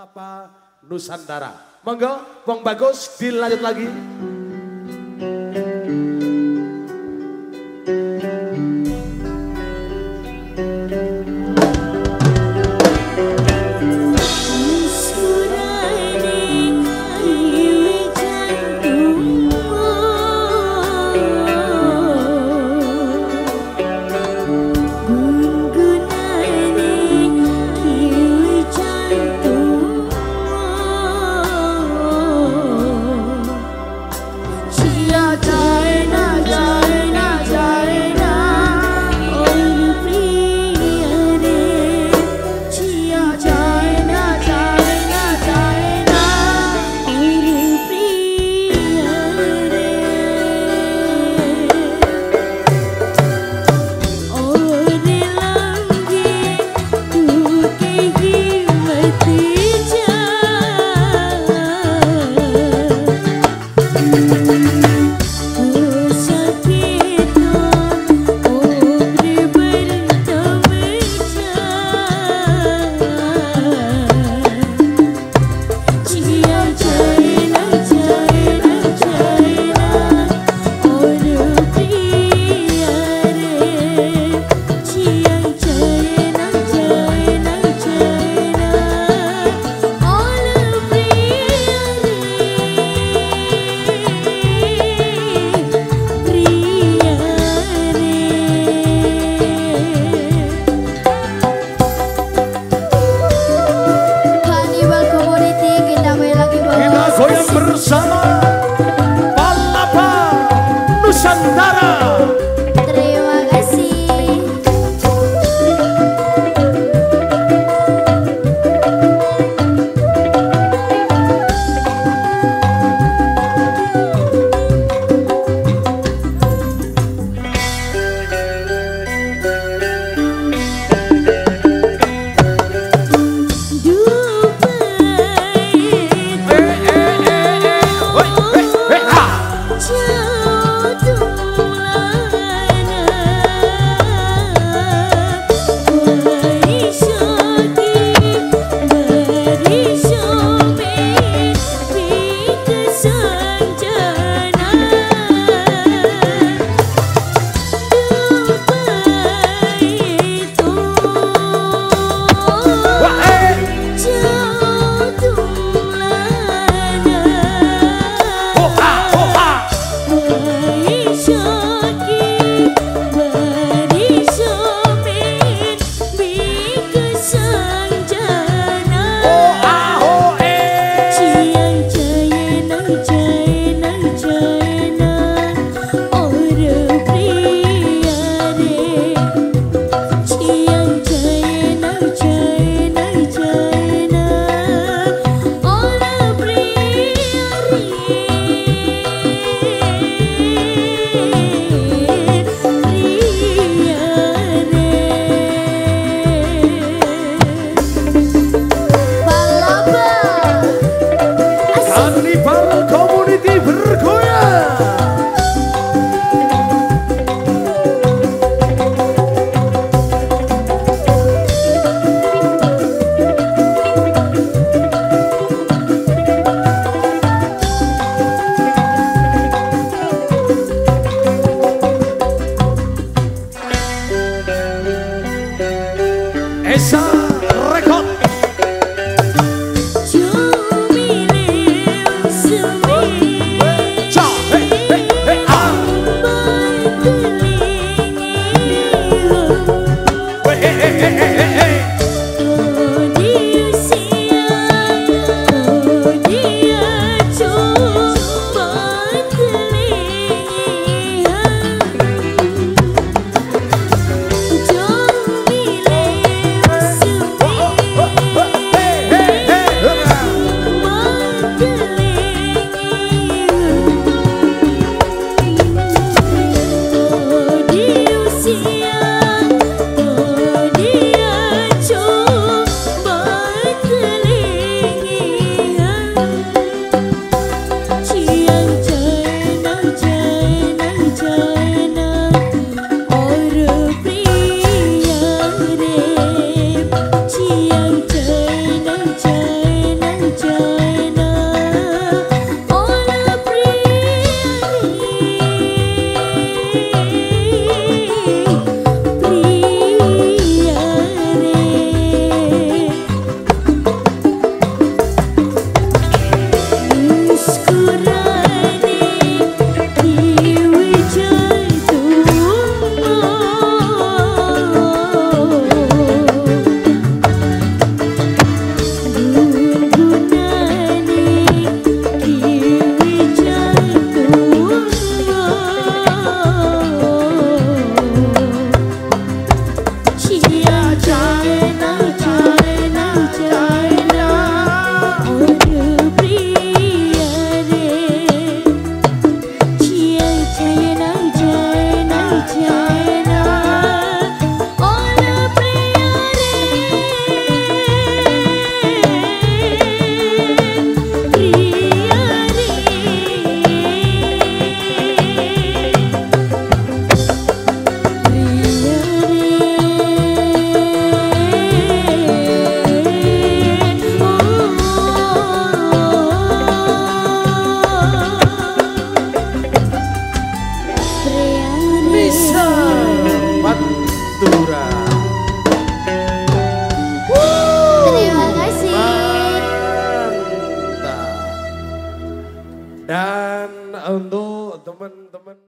Palapa Nusantara. Monggo, Wong Bagus dilanjut lagi. ऐसा